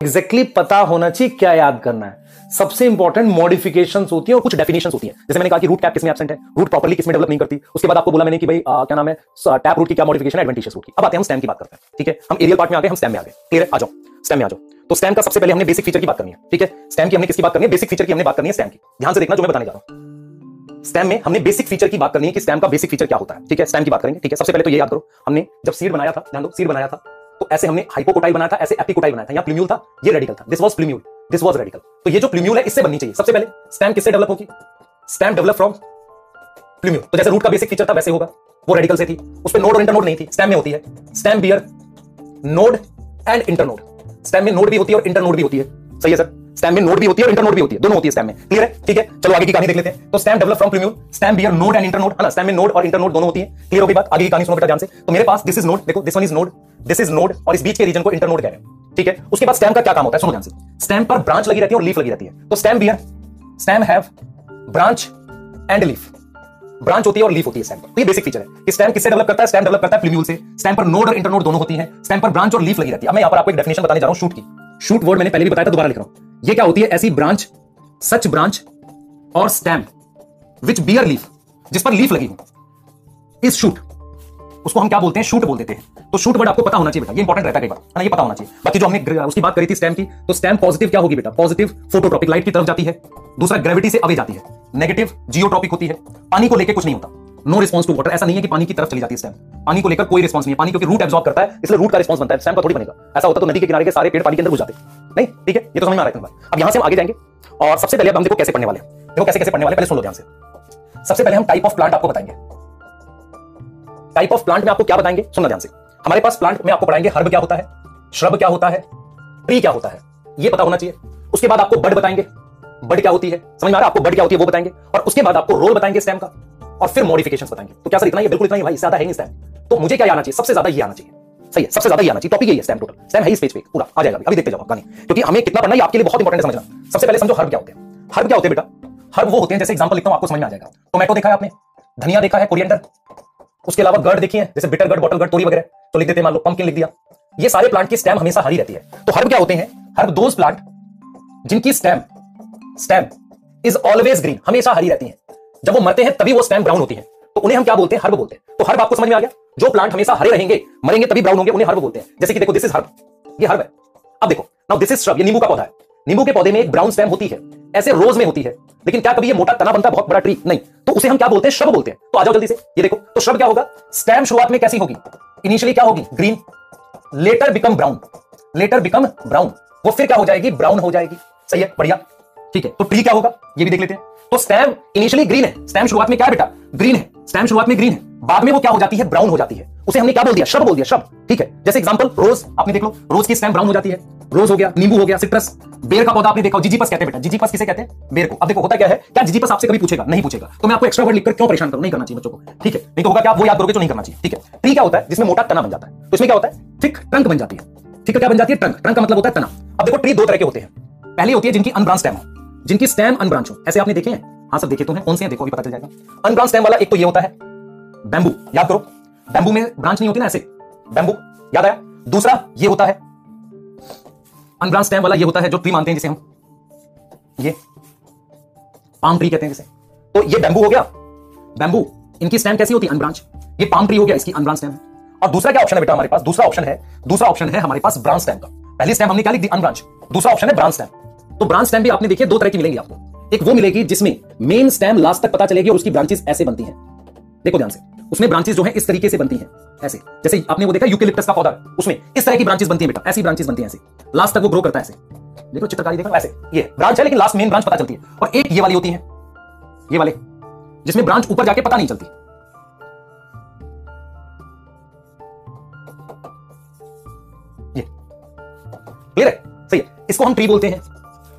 Exactly exactly पता होना चाहिए क्या याद करना है। सबसे इंपॉर्टेंट मॉडिफिकेशन होती है और कुछ डेफिनेशन होती है। जैसे मैंने कहा कि रूट टैप किसमें एबसेंट है रूट प्रॉपर्ली किसमें डेवलप नहीं करती। उसके बाद आपको बोला मैंने कि भाई आ, क्या नाम है टैप रूट की क्या मॉडिफिकेशन एडवेंटेजेस रूट की। अब आते हैं हम स्टैम की बात करते हैं ठीक है? हम एरियल पार्ट में आ गए हम स्टैम में आ गए। क्लियर आ जाओ स्टैम में आ जाओ। तो स्टैम का सबसे पहले हमने बेसिक फीचर की बात करनी है ठीक है? स्टैम की हमने किसकी बात करनी है? बेसिक फीचर की हमने बात करनी है स्टैम की। ध्यान से देखना जो मैं बताने जा रहा हूँ। स्टैम में हमने बेसिक फीचर की बात करनी है कि स्टैम का बेसिक फीचर क्या होता है ठीक है? स्टैम की बात करेंगे ठीक है? सबसे पहले तो ये याद करो हमने जब सीड बनाया था ध्यान दो सीड बनाया था तो ऐसे हमने हाइपोकोटाइल बनाया था, ऐसे एपिकोटाइल बनाया था या प्लूम्यूल था, ये रेडिकल था this was plumule this was radical तो ये जो प्लूम्यूल है, इससे बननी चाहिए। सबसे पहले स्टैम किससे डेवलप होगी? स्टैम डेवलप फ्रॉम प्लूम्यूल तो जैसे रूट का बेसिक फीचर था, वैसे होगा। वो रेडिकल से थी। उस पर नोड और इंटरनोड नहीं थी। स्टैम में होती है। Stem bear node and internode stem में नोड भी होती है और इंटरनोड भी होती है। सही है सर स्टैम में नोड भी होती है और इंटरनोड भी होती है। दोनों होती है स्टैम में। क्लियर है? ठीक है? चलो आगे की कहानी देख लेते हैं। तो stem develop from plumule stem bear node and internode है ना स्टैम में नोड और इंटरनोड दोनों होती है। क्लियर होगी बात? आगे की कहानी सुनो बेटा, ध्यान से। तो मेरे पास दिस इज़ नोड देखो this one is node this is node और इस बीच के रीजन को इंटरनोड कह रहे हैं। ठीक है? उसके बाद स्टैम का क्या काम होता है? सुनो ध्यान से। स्टैम पर ब्रांच लगी रहती है और लीफ लगी रहती है। तो stem bear stem have branch and leaf branch होती है और लीफ होती है स्टैम पर। तो ये बेसिक फीचर है कि स्टैम किससे डेवलप करता है? स्टैम डेवलप करता है फ्लिम्यूल से। स्टैम पर नोड और इंटरनोड दोनों होती है। स्टैम पर ब्रांच और लीफ लगी रहती है। मैं यहाँ पर आपको एक डेफिनेशन बताने जा रहा हूँ शूट की। शूट वर्ड मैंने पहले भी बताया था, दोबारा लिख रहा हूँ। ये क्या होती है? ऐसी ब्रांच सच ब्रांच और स्टैम विच बियर लीफ जिस पर लीफ लगी हो। इस शूट उसको हम क्या बोलते हैं? शूट बोल देते हैं तो शूट वर्ड आपको पता होना चाहिए बेटा, ये इंपॉर्टेंट रहता है कई बार। ना ये पता होना चाहिए। बाकी जो हमने उसकी बात करी थी स्टैम की तो स्टैम पॉजिटिव क्या होगी बेटा? पॉजिटिव फोटोट्रॉपिक लाइट की तरफ़ जाती है। दूसरा ग्रेविटी से अवे जाती है। नेगेटिव जियोट्रॉपिक होती है। पानी को लेकर कुछ नहीं होता। नो रिस्पॉन्स टू वाटर ऐसा नहीं है कि पानी की तरफ़ चली जाती है स्टैम पानी को लेकर कोई रिस्पॉन्स नहीं है। पानी क्योंकि रूट एब्जॉर्ब करता है, इसलिए रूट का रिस्पॉन्स बनता है। स्टैम का थोड़ी बनेगा। ऐसा होता तो नदी के किनारे के सारे पेड़ पानी के अंदर घुस जाते। नहीं, ठीक है? ये तो समझ में आ रहा है अब यहाँ से हम आगे जाएँगे। और सबसे पहले हम देखो कैसे पढ़ने वाले देखो कैसे कैसे पढ़ने वाले पहले सुन लो ध्यान से। सबसे पहले हम टाइप ऑफ़ प्लांट आपको बताएँगे। टाइप ऑफ़ प्लांट में आपको क्या बताएँगे? सुनना ध्यान से। हमारे पास प्लांट में आपको पढ़ाएँगे हर्ब क्या होता है श्रब क्या होता है ट्री क्या होता है, ये पता होना चाहिए। उसके बाद आपको बड बताएँगे। बड क्या होती है? समझ में आ रहा है? आपको बड क्या होती है वो बताएँगे। और उसके बाद आपको रोल बताएँगे स्टैम का। और फिर मॉडिफिकेशन बताएँगे। तो क्या सर इतना ही बिल्कुल इतना ही भाई, ज़्यादा है नहीं स्टैम तो मुझे क्या आना चाहिए? सबसे ज़्यादा ये आना चाहिए। सही है, सबसे ज़्यादा ये आना चाहिए। टॉपिक यही है स्टैम टोटल स्टैम है इस पेज पे, पूरा, आ जाएगा अभी। देखते जाओ कहानी क्योंकि हमें कितना पढ़ना है आपके लिए बहुत इंपॉर्टेंट है समझना। सबसे पहले समझो हर्ब क्या होते हैं। हर्ब क्या होते हैं बेटा? हर्ब वो होते हैं, जैसे एग्जांपल लिखता हूँ, आपको समझ में आ जाएगा। टोमेटो देखा है आपने? धनिया देखा है? कोरिएंडर उसके अलावा गर्ड देखी है जैसे बिटर गर्ड बॉटल गर्ड तोरी वगैरह तो लिख देते मान लो पंपकिन लिख दिया। ये सारे प्लांट की स्टेम हमेशा हरी रहती है। तो हर्ब क्या होते हैं? हर्ब दोज प्लांट जिनकी stem stem is always green हमेशा हरी रहती है। जब वो मरते हैं, तभी वो स्टेम ब्राउन होती है। तो उन्हें हम क्या बोलते हैं? हर्ब बोलते हैं। तो हर्ब आपको समझ में आ गया? जो प्लांट हमेशा हरे रहेंगे, मरेंगे, तभी ब्राउन होंगे, उन्हें हर्ब बोलते हैं। जैसे कि देखो दिस इज़ हर्ब। ये हर्ब है। अब देखो नाउ दिस इज़ श्रब ये नींबू का पौधा है। नींबू के पौधे में एक ब्राउन स्टेम होती है। ऐसे रोज में होती है। लेकिन क्या कभी ये मोटा तना बनता बहुत बड़ा ट्री नहीं। तो उसे हम क्या बोलते हैं? श्रब बोलते हैं। तो आ जाओ जल्दी से। ये देखो तो श्रब क्या होगा? स्टेम शुरुआत में कैसी होगी? इनिशियली क्या होगी? Green later become brown later become brown वो फिर क्या हो जाएगी? ब्राउन हो जाएगी। सही है? बढ़िया। ठीक है। तो ट्री क्या होगा? ये भी देख लेते हैं। तो स्टैम इनिशियली ग्रीन है। स्टैम शुरुआत में क्या बेटा? ग्रीन है। स्टैम शुरुआत में ग्रीन है। बाद में वो क्या हो जाती है? ब्राउन हो जाती है। उसे हमने क्या बोल दिया? शब बोल दिया शब ठीक है? जैसे एग्ज़ाम्पल रोज आपने देख लो रोज की स्टैम ब्राउन हो जाती है। रोज हो गया, नींबू हो गया सिट्रस बेर का पौधा आपने देखा जीजीपस कहते हैं बेटा। जीजीपस किसे कहते हैं? बेर को। अब देखो, होता क्या है? क्या जीजीपस आपसे कभी पूछेगा? नहीं पूछेगा। तो मैं आपको एक्स्ट्रा वर्ड लिखकर क्यों परेशान करूँ? नहीं करना चाहिए बच्चों को। ठीक है? नहीं तो होगा क्या? वो याद करोगे तो नहीं करना चाहिए। ठीक है? ट्री क्या होता है? जिसमें मोटा तना बन जाता है। तो इसमें क्या होता है? थिक ट्रंक बन जाती है। ठीक है क्या बन जाती है? ट्रंक ट्रंक का मतलब होता है तना। अब देखो ट्री दो तरह के होते हैं। पहली होती है जिनकी अनब्रांच स्टेम हो। जिनकी स्टेम अनब्रांच हो। ऐसे आपने देखे हैं? हाँ सब देखे तो हैं। कौन से हैं? देखो भी पता चल जाएगा। अनब्रांच स्टेम वाला एक तो ये होता है। बैम्बू याद करो। बैम्बू में ब्रांच नहीं होती ना ऐसे। बैम्बू याद आया? दूसरा ये होता है। अनब्रांच स्टेम वाला ये होता है जो ट्री मानते हैं जिसे हम। ये पाम ट्री कहते हैं जिसे। तो ये बैम्बू हो गया। बैम्बू इनकी स्टेम कैसी होती? है अनब्रांच ये पाम ट्री हो गया इसकी अनब्रांच स्टेम और दूसरा क्या ऑप्शन है बेटा हमारे पास? दूसरा ऑप्शन है। दूसरा ऑप्शन है हमारे पास ब्रांच स्टेम का। पहली स्टेम हमने क्या लिख दी? अनब्रांच दूसरा ऑप्शन है ब्रांच स्टेम तो ब्रांच स्टेम भी आपने देखिए दो तरह की मिलेंगी आपको। एक वो मिलेगी जिसमें मेन स्टेम लास्ट तक पता चलेगी और उसकी ब्रांचेस ऐसे बनती हैं। देखो ध्यान से। उसमें ब्रांचेस जो है इस तरीके से बनती हैं। ऐसे, जैसे आपने वो देखा यूकेलिप्टस का पौधा, उसमें इस तरह की ब्रांचेस बनती है बेटा, ऐसी ब्रांचेस बनती हैं ऐसे। लास्ट तक वो ग्रो करता है ऐसे। देखो, चित्रकारी देखो, ऐसे। ये ब्रांच है, लेकिन लास्ट मेन ब्रांच पता चलती है। और एक ये वाली होती है, ये वाले, जिसमें ब्रांच ऊपर जाके पता नहीं चलती। ये। क्लियर है? सही है। इसको हम ट्री बोलते हैं,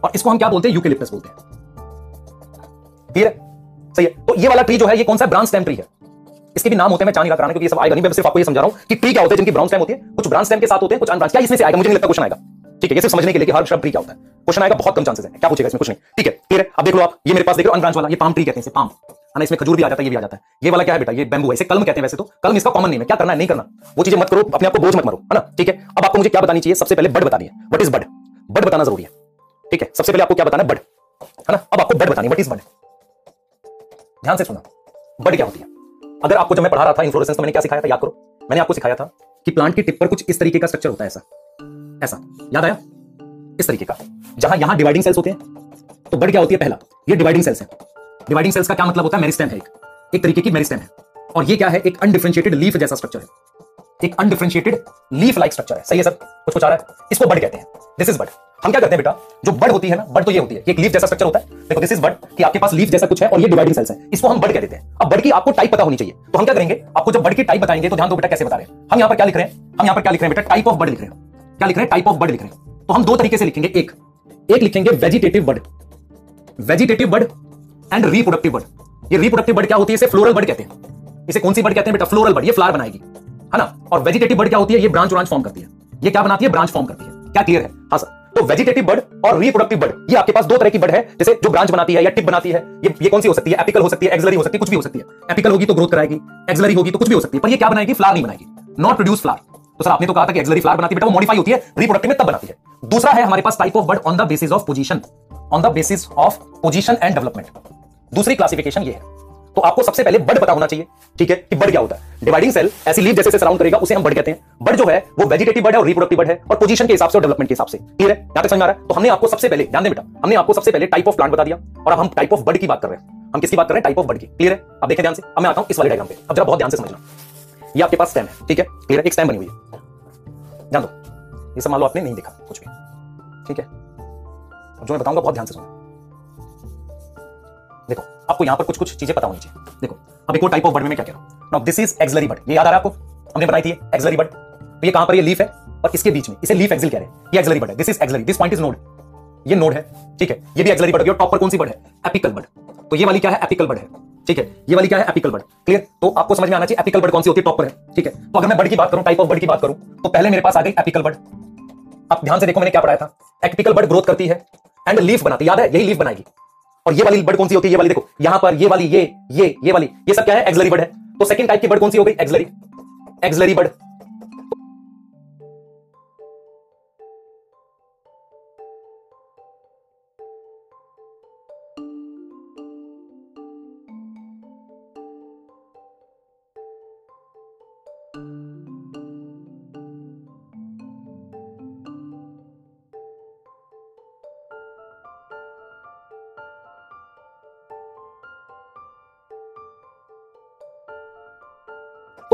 और इसको हम क्या बोलते हैं? यूकेलिप्टस बोलते हैं। क्लियर है? सही है। तो ये वाला ट्री जो है, ये कौन सा? ब्रांच स्टेम ट्री है। इसके भी नाम होते हैं, मैं चाह क्योंकि ये सब आएगा नहीं, मैं सिर्फ़ आपको ये समझा रहा हूँ कि ट्री क्या होते हैं, जिनकी ब्राउन स्टेम होती है, कुछ ब्रांच स्टेम के साथ होते हैं, कुछ अनब्रांच क्या इसमें से आएगा? मुझे नहीं लगता क्वेश्चन आएगा। ठीक है, ये सिर्फ़ समझने के लिए कि हर शब्द ट्री क्या होता है। क्वेश्चन आएगा, बहुत कम चांसेस है। क्या पूछेगा इसमें? कुछ नहीं। ठीक है है? अब देख लो आप, ये मेरे पास देख लो अनब्रांच वाला, ये पाम ट्री कहते हैं पाम है इसमें खजूर भी आ जाता है, ये भी आ जाता है। ये वाला क्या है बेटा? ये बैम्बू है, इसे कलम कहते हैं वैसे तो। कलम इसका कॉमन नेम है। क्या करना है? नहीं करना। वो चीज़ें मत करो, अपने आप को बोझ मत मारो, है ना? ठीक है? अब आपको मुझे क्या बतानी चाहिए? सबसे पहले बड बतानी है। वट इज़ बड बड बताना ज़रूरी है। ठीक है? सबसे पहले आपको क्या बताना है? बड। है ना? अब आपको बड बतानी वट इज़ बड ध्यान से सुना। बड क्या होती है? अगर आपको जब मैं पढ़ा रहा था इन्फ्लोरेसेंस तो मैंने क्या सिखाया था? याद करो। मैंने आपको सिखाया था कि प्लांट की टिप पर कुछ इस तरीके का स्ट्रक्चर होता है ऐसा। ऐसा। याद आया? इस तरीके का। जहाँ यहाँ डिवाइडिंग सेल्स होते हैं तो बड क्या होती है पहला? ये डिवाइडिंग सेल्स है। डिवाइडिंग सेल्स का क्या मतलब होता है? मेरिस्टेम है एक। एक तरीके की मेरिस्टेम है। और ये क्या है? एक अनडिफरेंशिएटेड लीफ जैसा स्ट्रक्चर है। एक अनडिफरेंशिएटेड लीफ लाइक स्ट्रक्चर है। सही है सर? कुछ कुछ आ रहा है। इसको बड कहते हैं। दिस इज़ बड हम क्या करते हैं बेटा? जो बड होती है ना, बड तो ये होती है एक लीफ जैसा स्ट्रक्चर होता है। देखो दिस इज़ बड कि आपके पास लीफ जैसा कुछ है और ये डिवाइडिंग सेल्स है। इसको हम बड कह देते हैं। अब बड की आपको टाइप पता होनी चाहिए। तो हम क्या करेंगे? आपको जब बड की टाइप बताएँगे तो ध्यान दो बेटा कैसे बता रहे हैं। हम यहाँ पर क्या लिख रहे हैं? हम यहाँ पर क्या लिख रहे हैं बेटा? टाइप ऑफ़ बड लिख रहे हैं। क्या लिख रहे हैं? टाइप ऑफ़ बड लिख रहे हैं। तो हम दो तरीके से लिखेंगे। एक एक लिखेंगे vegetative bud. Vegetative bud and reproductive bud. ये रिप्रोडक्टिव बड क्या होती है? इसे फ्लोरल बड कहते हैं। इसे कौन सी बड कहते हैं बेटा? Floral bud. ये फ्लावर बनाएगी। है ना? और वेजिटेटिव बड क्या होती है? ये ब्रांच ब्रांच फॉर्म करती है। ये क्या बनाती है? ब्रांच फॉर्म करती है। क्या क्लियर है? हाँ सर तो वेजिटेटिव बर्ड और रिप्रोडक्टिव बर्ड ये आपके पास दो तरह की बर्ड है, जैसे जो ब्रांच बनाती है या टिप बनाती है, ये ये कौन सी हो सकती है? एपिकल हो सकती है एक्सलरी हो सकती है, कुछ भी हो सकती है। एपिकल होगी तो ग्रोथ कराएगी एक्सलरी होगी तो कुछ भी हो सकती है, पर ये क्या बनाएगी? फ्लावर नहीं बनाएगी। नॉट प्रोड्यूस फ्लावर तो सर आपने तो कहा था कि एक्सलरी फ्लावर बनाती है, बेटा, वो मॉडिफाई होती है रिप्रोडक्टिव में तब बनाती है। दूसरा है हमारे पास type of bud on the basis of position on the basis of position and development दूसरी क्लासिफिकेशन ये है। तो आपको सबसे पहले बड पता होना चाहिए, ठीक है, कि बड क्या होता है। डिवाइडिंग सेल ऐसी लीव जैसे सराउंड करेगा, उसे हम बड कहते हैं। बड जो है, वो वेजिटेटिव बड है और रिप्रोडक्टिव बड है, और पोजीशन के हिसाब से और डेवलपमेंट के हिसाब से। क्लियर है? यहाँ तक समझ आ रहा है? तो हमने आपको सबसे पहले, ध्यान दे बेटा, हमने आपको सबसे पहले टाइप ऑफ़ प्लांट बता दिया, और अब हम टाइप ऑफ़ बड की बात कर रहे हैं। हम किसकी बात कर रहे हैं? टाइप ऑफ़ बड की। क्लियर है? अब देखें ध्यान से। अब मैं आता हूँ इस वाले डायग्राम पे। अब जरा बहुत ध्यान से समझना। ये आपके पास स्टेम है, ठीक है? क्लियर एक स्टेम बनी हुई है। ध्यान दो। ये सब मान लो आपने नहीं देखा, कुछ भी। ठीक है? जो मैं बताऊँगा, बहुत ध्यान से सुनो। देखो, आपको यहाँ पर कुछ कुछ चीज़ें पता होनी चाहिए। देखो, अब एक और टाइप ऑफ़ बर्ड में मैं क्या कह रहा हूँ। Now this is axillary bud ये याद आ रहा है आपको? हमने बनाई थी एक्सलरी बर्ड तो ये कहाँ पर ये लीफ है? और इसके बीच में, इसे लीफ एक्सिल कह रहे हैं। ये एक्सलरी बर्ड है। This is axillary this point is node ये नोड है। ठीक है? ये भी एक्सलरी बर्ड है। टॉप पर कौन सी बर्ड है? एपिकल बर्ड तो ये वाली क्या है? एपिकल बर्ड है। ठीक है? ये वाली क्या है? एपिकल बर्ड क्लियर तो आपको समझ में आना चाहिए एपिकल बर्ड कौन सी होती है? टॉप पर है। ठीक है? तो अगर मैं बर्ड की बात करूँ टाइप ऑफ़ बर्ड की बात करूँ तो पहले मेरे पास आ गई एपिकल बर्ड आप ध्यान से देखो मैंने क्या पढ़ाया था। एपिकल बर्ड ग्रोथ करती है। एंड लीफ बनाती है। याद है? यही लीफ बनाएगी। और ये वाली बर्ड कौन सी होती है? ये वाली देखो, यहाँ पर ये वाली, ये ये ये वाली, ये सब क्या है? एक्सलरी बर्ड है। तो सेकंड टाइप की बर्ड कौन सी हो गई? Axillary axillary bud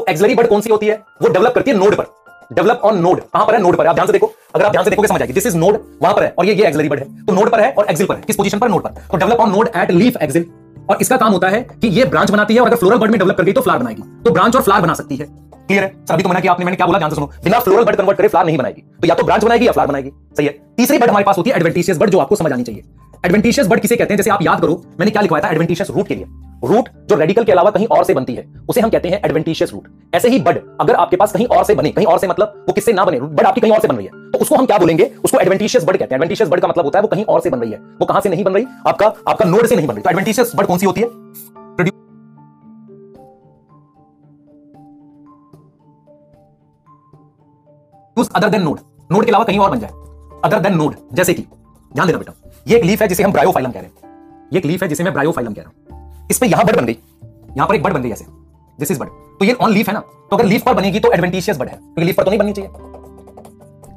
axillary bud कौन सी होती है? वो डेवलप करती है नोड पर। डेवलप ऑन नोड कहाँ पर है नोड पर? आप ध्यान से देखो। अगर आप ध्यान से देखोगे, समझ आएगी। दिस इज़ नोड वहाँ पर है। और ये ये एक्सलरी बर्ड है। तो नोड पर है और एक्सिल पर है। किस पोजीशन पर? नोड पर। तो develop on node at leaf axil और इसका काम होता है कि ये ब्रांच बनाती है और अगर फ्लोरल बर्ड में डेवलप कर गई तो फ्लावर बनाएगी। तो ब्रांच और फ्लावर बना सकती है। क्लियर है? सर, अभी तो मैंने कि आपने मैंने क्या बोला? ध्यान से सुनो। बिना फ्लोरल बर्ड कन्वर्ट करे फ्लावर नहीं बनाएगी। तो या तो ब्रांच बनाएगी या फ्लावर बनाएगी। सही है? तीसरी बर्ड हमारे पास होती है एडवेंटिशियस बर्ड जो आपको समझ आनी चाहिए। एडवेंटिशियस बर्ड किसे कहते हैं? जैसे आप याद करो, मैंने क्या लिखवाया था? एडवेंटिशियस रूट के लिए। रूट जो रेडिकल के अलावा कहीं और से बनती है, उसे हम कहते हैं एडवेंटिशियस रूट ऐसे ही बड, अगर आपके पास कहीं और से बने, कहीं और से मतलब वो किससे ना बने, बड आपकी कहीं और से बन रही है तो उसको हम क्या बोलेंगे? उसको एडवेंटिशियस बड कहते हैं। एडवेंटिशियस बड का मतलब होता है वो कहीं और से बन रही है। वो कहाँ से नहीं बन रही? आपका आपका नोड से नहीं बन रही। तो एडवेंटिशियस बड कौन सी होती है? अदर देन नोड नोड के अलावा कहीं और बन जाए। अदर देन नोड जैसे कि, ध्यान देना बेटा, ये एक लीफ है जिसे हम ब्रायोफाइलम कह रहे हैं। ये एक लीफ है जिसे मैं ब्रायोफाइलम कह रहा हूँ। इस पे यहाँ बड बन गई। यहाँ पर एक बड बन गई ऐसे। दिस इज़ बड तो ये ऑन लीफ है ना। तो अगर लीफ पर बनेगी तो एडवेंटिशियस बड है। क्योंकि लीफ पर तो नहीं बननी चाहिए।